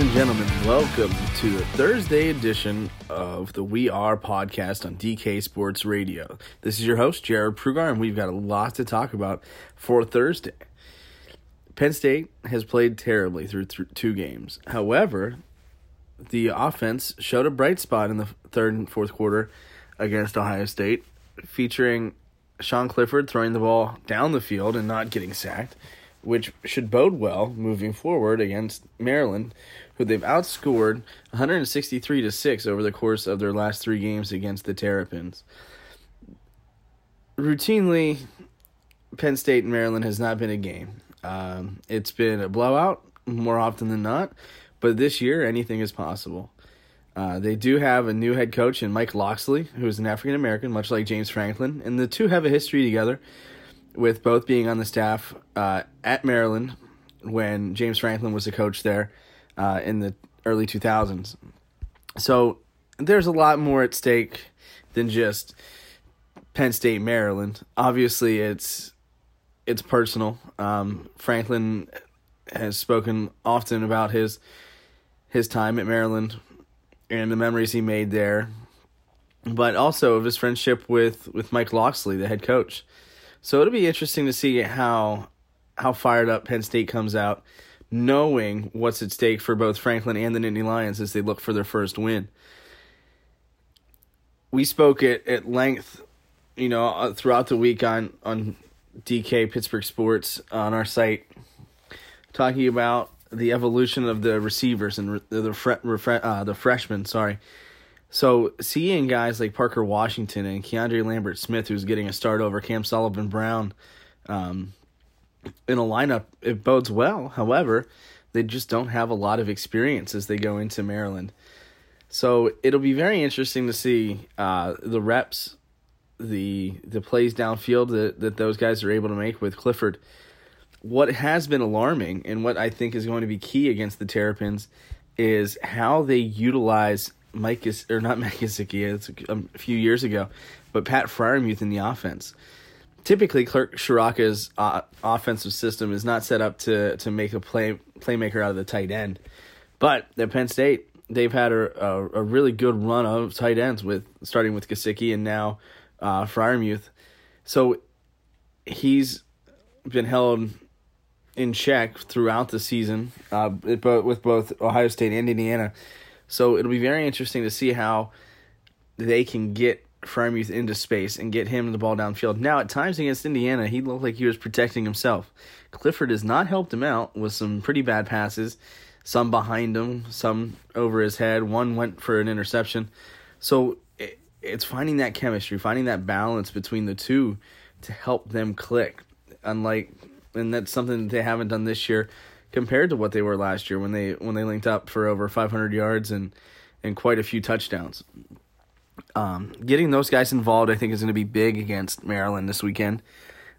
and gentlemen, welcome to the Thursday edition of the We Are podcast on DK Sports Radio. This is your host, Jared Prugar, and we've got a lot to talk about for Thursday. Penn State has played terribly through th- two games. However, the offense showed a bright spot in the third and fourth quarter against Ohio State, featuring Sean Clifford throwing the ball down the field and not getting sacked which should bode well moving forward against Maryland, who they've outscored 163 to 6 over the course of their last 3 games against the Terrapins. Routinely Penn State and Maryland has not been a game. Um, it's been a blowout more often than not, but this year anything is possible. Uh, they do have a new head coach in Mike Locksley, who is an African American, much like James Franklin, and the two have a history together with both being on the staff uh, at Maryland when James Franklin was the coach there uh, in the early 2000s. So there's a lot more at stake than just Penn State, Maryland. Obviously, it's it's personal. Um, Franklin has spoken often about his his time at Maryland and the memories he made there, but also of his friendship with with Mike Locksley, the head coach. So it'll be interesting to see how how fired up Penn State comes out, knowing what's at stake for both Franklin and the Nittany Lions as they look for their first win. We spoke at, at length, you know, uh, throughout the week on on DK Pittsburgh Sports on our site, talking about the evolution of the receivers and the the, uh, the freshmen. Sorry, so seeing guys like Parker Washington and Keandre Lambert Smith, who's getting a start over Cam Sullivan Brown, um, in a lineup, it bodes well. However, they just don't have a lot of experience as they go into Maryland. So it'll be very interesting to see uh, the reps, the the plays downfield that, that those guys are able to make with Clifford. What has been alarming and what I think is going to be key against the Terrapins is how they utilize Mike is or not Mike Gesicki, it's a few years ago, but Pat Freiermuth in the offense. Typically, Kirk Ciarrocca's uh, offensive system is not set up to to make a play playmaker out of the tight end, but at Penn State they've had a, a, a really good run of tight ends with starting with Gesicki and now uh, Freiermuth. So he's been held in check throughout the season, uh, with both Ohio State and Indiana. So it'll be very interesting to see how they can get Freiermuth into space and get him the ball downfield. Now, at times against Indiana, he looked like he was protecting himself. Clifford has not helped him out with some pretty bad passes, some behind him, some over his head. One went for an interception. So it's finding that chemistry, finding that balance between the two to help them click. Unlike, and that's something that they haven't done this year compared to what they were last year when they when they linked up for over 500 yards and and quite a few touchdowns. Um, getting those guys involved, I think, is going to be big against Maryland this weekend.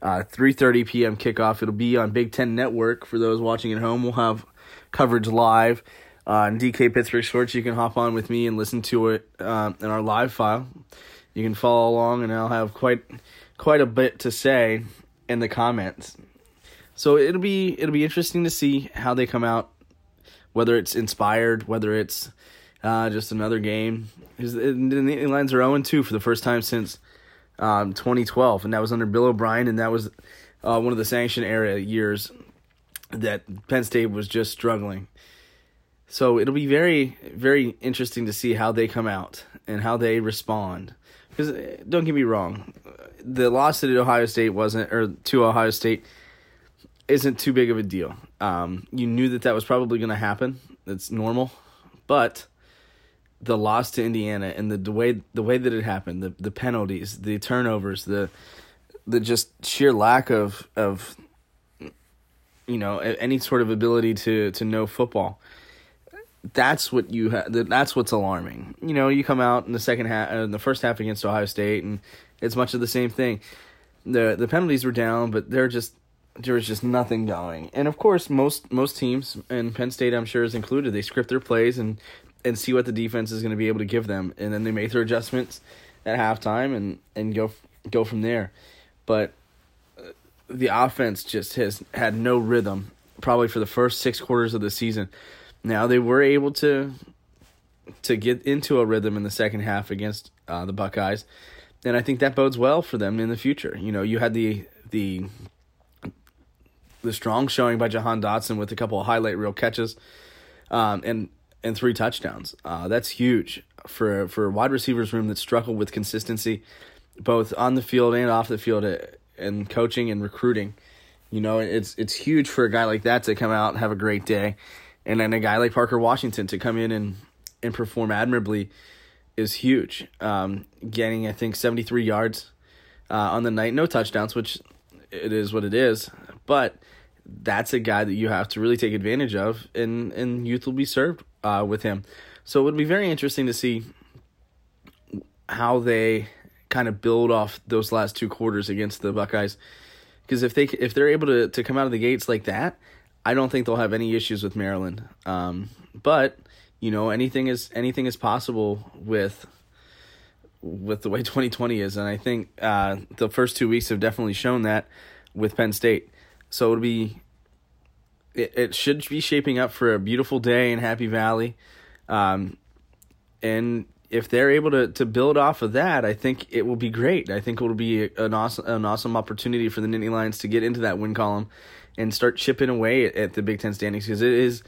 Uh, 3:30 p.m. kickoff. It'll be on Big Ten Network for those watching at home. We'll have coverage live on DK Pittsburgh Sports. You can hop on with me and listen to it uh, in our live file. You can follow along, and I'll have quite quite a bit to say in the comments. So it'll be it'll be interesting to see how they come out, whether it's inspired, whether it's uh, just another game. Because the lines are 0 2 for the first time since um, 2012, and that was under Bill O'Brien, and that was uh, one of the sanction era years that Penn State was just struggling. So it'll be very, very interesting to see how they come out and how they respond. Because uh, don't get me wrong, the loss to Ohio State wasn't, or to Ohio State isn't too big of a deal. Um, you knew that that was probably going to happen. It's normal, but the loss to Indiana and the, the way the way that it happened, the the penalties, the turnovers, the the just sheer lack of of you know any sort of ability to to know football. That's what you ha- that's what's alarming. You know, you come out in the second half, in the first half against Ohio State, and it's much of the same thing. the The penalties were down, but they're just there was just nothing going. And of course, most most teams, and Penn State, I'm sure, is included. They script their plays and and see what the defense is going to be able to give them, and then they make their adjustments at halftime and and go go from there. But uh, the offense just has had no rhythm, probably for the first six quarters of the season. Now they were able to to get into a rhythm in the second half against uh, the Buckeyes, and I think that bodes well for them in the future. You know, you had the the the strong showing by Jahan Dotson with a couple of highlight reel catches, um, and and three touchdowns. Uh, that's huge for for a wide receivers room that struggled with consistency, both on the field and off the field, uh, and coaching and recruiting. You know, it's it's huge for a guy like that to come out and have a great day, and then a guy like Parker Washington to come in and and perform admirably is huge. Um, getting I think seventy three yards uh, on the night, no touchdowns, which it is what it is, but that's a guy that you have to really take advantage of, and and youth will be served uh, with him. So it would be very interesting to see how they kind of build off those last two quarters against the Buckeyes because if they if they're able to to come out of the gates like that, I don't think they'll have any issues with Maryland. Um, but you know anything is anything is possible with with the way 2020 is, and I think uh, the first two weeks have definitely shown that with Penn State. So it'll be it, it should be shaping up for a beautiful day in Happy Valley. Um, and if they're able to, to build off of that, I think it will be great. I think it will be an awesome an awesome opportunity for the Nittany Lions to get into that win column and start chipping away at, at the Big Ten standings because it is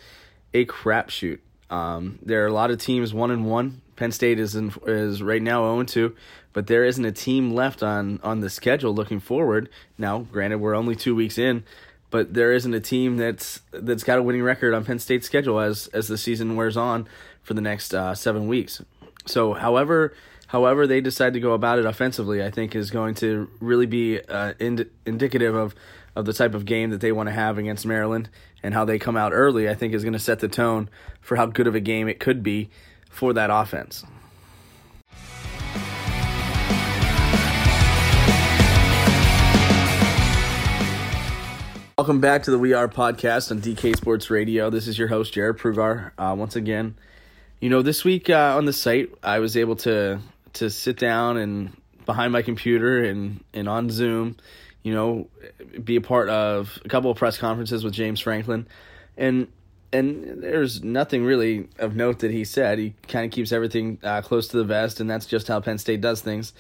a crapshoot. Um, there are a lot of teams one and one. Penn State is in, is right now zero and two, but there isn't a team left on on the schedule looking forward. Now, granted, we're only two weeks in, but there isn't a team that's that's got a winning record on Penn State's schedule as as the season wears on for the next uh, seven weeks. So, however, however they decide to go about it offensively, I think is going to really be uh, ind- indicative of of the type of game that they want to have against Maryland and how they come out early. I think is going to set the tone for how good of a game it could be for that offense. Welcome back to the We Are podcast on DK Sports Radio. This is your host Jared Prugar. Uh, once again, you know, this week uh, on the site, I was able to to sit down and behind my computer and and on Zoom, you know, be a part of a couple of press conferences with James Franklin, and and there's nothing really of note that he said. He kind of keeps everything uh, close to the vest, and that's just how Penn State does things.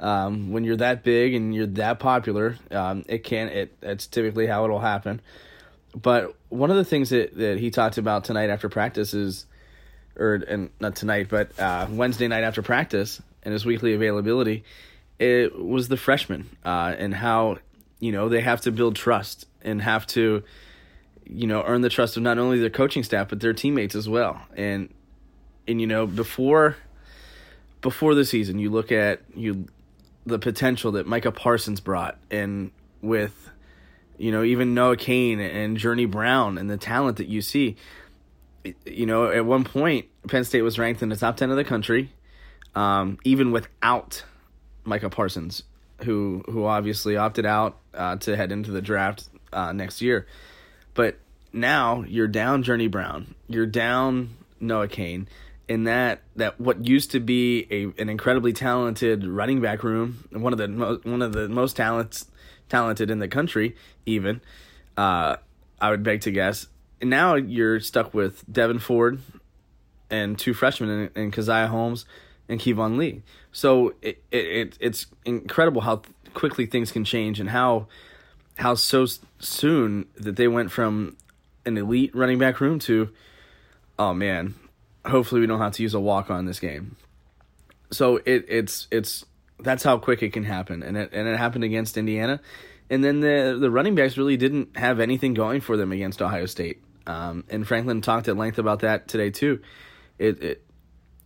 Um, when you're that big and you're that popular, um, it can it it's typically how it'll happen. But one of the things that, that he talked about tonight after practice is, or and not tonight, but uh, Wednesday night after practice and his weekly availability, it was the freshmen uh, and how you know they have to build trust and have to, you know, earn the trust of not only their coaching staff but their teammates as well. And and you know before before the season, you look at you the potential that Micah Parsons brought, and with you know even Noah Cain and Journey Brown and the talent that you see. You know, at one point, Penn State was ranked in the top ten of the country, um, even without Micah Parsons, who who obviously opted out uh, to head into the draft uh, next year. But now you're down Journey Brown, you're down Noah Cain in that that what used to be a an incredibly talented running back room, one of the mo- one of the most talents talented in the country, even uh, I would beg to guess. And now you're stuck with Devyn Ford and two freshmen in, in Caziah Holmes and Keyvone Lee. So it, it it's incredible how quickly things can change and how how so soon that they went from an elite running back room to oh man hopefully we don't have to use a walk on this game. So it it's it's that's how quick it can happen, and it and it happened against Indiana, and then the the running backs really didn't have anything going for them against Ohio State. Um, and Franklin talked at length about that today too, it it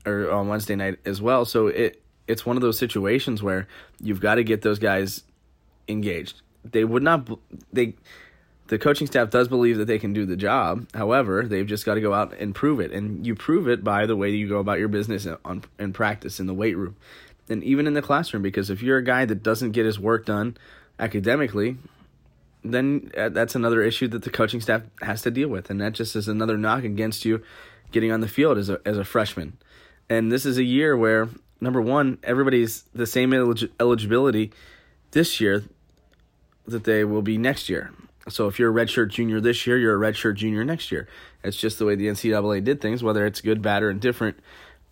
or on Wednesday night as well. So it it's one of those situations where you've got to get those guys engaged. They would not they the coaching staff does believe that they can do the job. However, they've just got to go out and prove it. And you prove it by the way you go about your business on in practice in the weight room, and even in the classroom. Because if you're a guy that doesn't get his work done academically, then uh, that's another issue that the coaching staff has to deal with, and that just is another knock against you getting on the field as a as a freshman. And this is a year where number one, everybody's the same elig- eligibility this year that they will be next year So if you're a redshirt junior this year, you're a redshirt junior next year. It's just the way the NCAA did things, whether it's good, bad, or indifferent.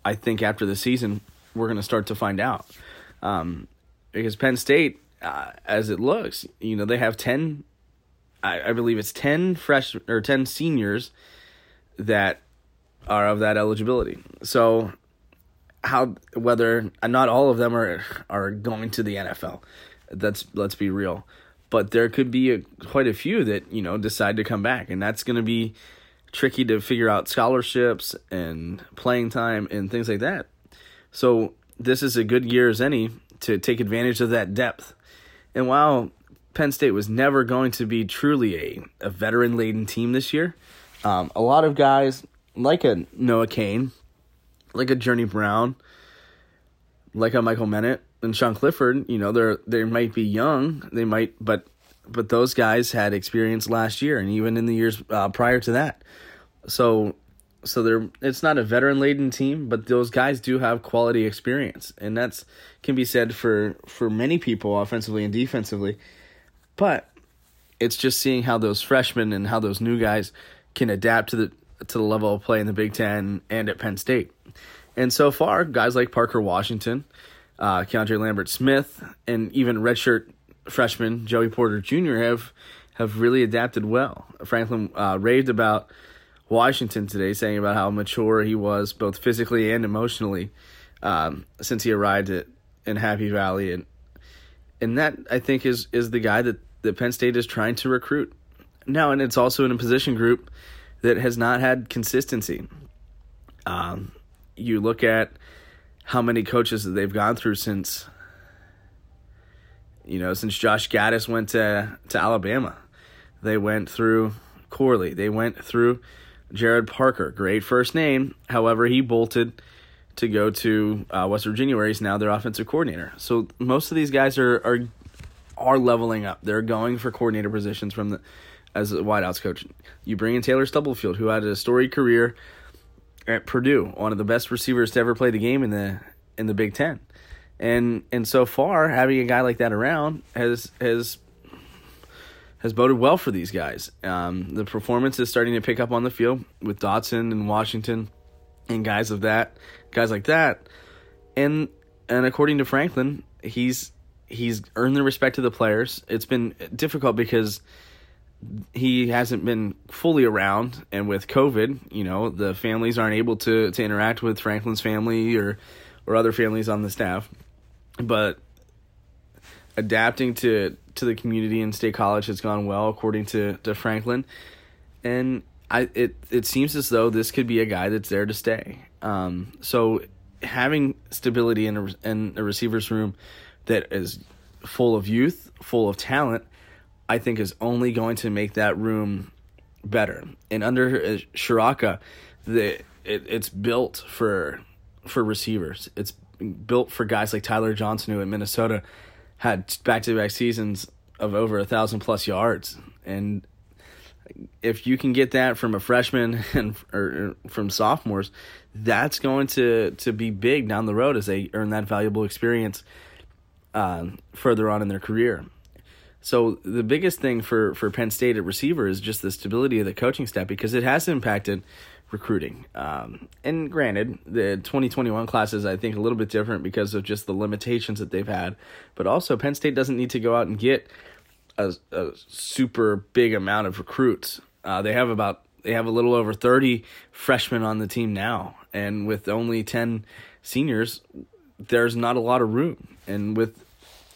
I think after the season, we're going to start to find out. Um, because Penn State, uh, as it looks, you know, they have 10, I, I believe it's 10 fresh or 10 seniors that are of that eligibility. So how whether not all of them are are going to the NFL. That's let's be real. But there could be a, quite a few that, you know, decide to come back and that's going to be tricky to figure out scholarships and playing time and things like that. So this is a good year as any to take advantage of that depth. And while Penn State was never going to be truly a, a veteran laden team this year, um, a lot of guys like a Noah Cain, like a Journey Brown, like a Michael Menet and Sean Clifford, you know, they're they might be young, they might, but but those guys had experience last year and even in the years uh, prior to that. So so they're it's not a veteran laden team, but those guys do have quality experience, and that's can be said for for many people offensively and defensively. But it's just seeing how those freshmen and how those new guys can adapt to the to the level of play in the Big Ten and at Penn State. And so far, guys like Parker Washington, uh, Keandre Lambert Smith, and even redshirt freshman Joey Porter Jr. have have really adapted well. Franklin uh, raved about Washington today, saying about how mature he was both physically and emotionally um, since he arrived at in Happy Valley, and and that I think is is the guy that that Penn State is trying to recruit now, and it's also in a position group that has not had consistency. Um, you look at how many coaches that they've gone through since you know since Josh Gattis went to to Alabama. They went through Corley. They went through Gerad Parker. Great first name. However, he bolted to go to uh, West Virginia, where he's now their offensive coordinator. So most of these guys are are are leveling up. They're going for coordinator positions from the as a wideouts coach. You bring in Taylor Stubblefield, who had a storied career at Purdue, one of the best receivers to ever play the game in the in the Big Ten, and and so far having a guy like that around has has has boded well for these guys. Um, the performance is starting to pick up on the field with Dotson and Washington and guys of that guys like that, and and according to Franklin, he's he's earned the respect of the players. It's been difficult because he hasn't been fully around and with covid you know the families aren't able to to interact with franklin's family or or other families on the staff. But adapting to to the community and state college has gone well according to to franklin. And i it it seems as though this could be a guy that's there to stay. Um so having stability in a, in a receivers room that is full of youth full of talent I think is only going to make that room better. And under uh, Ciarrocca, the it, it's built for for receivers. It's built for guys like Tyler Johnson, who in Minnesota had back to back seasons of over a thousand plus yards. And if you can get that from a freshman and or from sophomores, that's going to to be big down the road as they earn that valuable experience uh, further on in their career. So the biggest thing for for Penn State at receiver is just the stability of the coaching staff because it has impacted recruiting. Um, and granted, the 2021 class is I think a little bit different because of just the limitations that they've had, but also Penn State doesn't need to go out and get a, a super big amount of recruits. Uh, they have about they have a little over 30 freshmen on the team now, and with only 10 seniors, there's not a lot of room. And with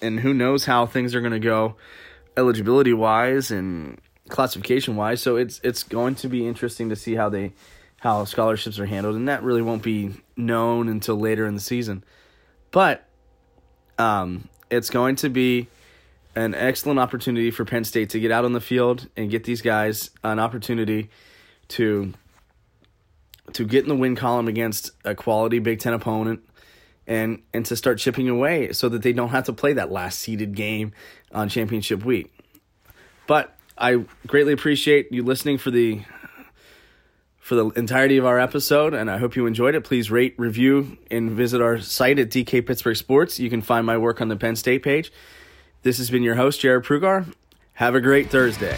and who knows how things are going to go eligibility wise and classification wise. So it's it's going to be interesting to see how they how scholarships are handled, and that really won't be known until later in the season. But um, it's going to be an excellent opportunity for Penn State to get out on the field and get these guys an opportunity to to get in the win column against a quality Big Ten opponent and and to start chipping away so that they don't have to play that last seeded game on championship week. But I greatly appreciate you listening for the for the entirety of our episode, and I hope you enjoyed it. Please rate, review, and visit our site at DK Pittsburgh Sports. You can find my work on the Penn State page. This has been your host, Jared Prugar. Have a great Thursday.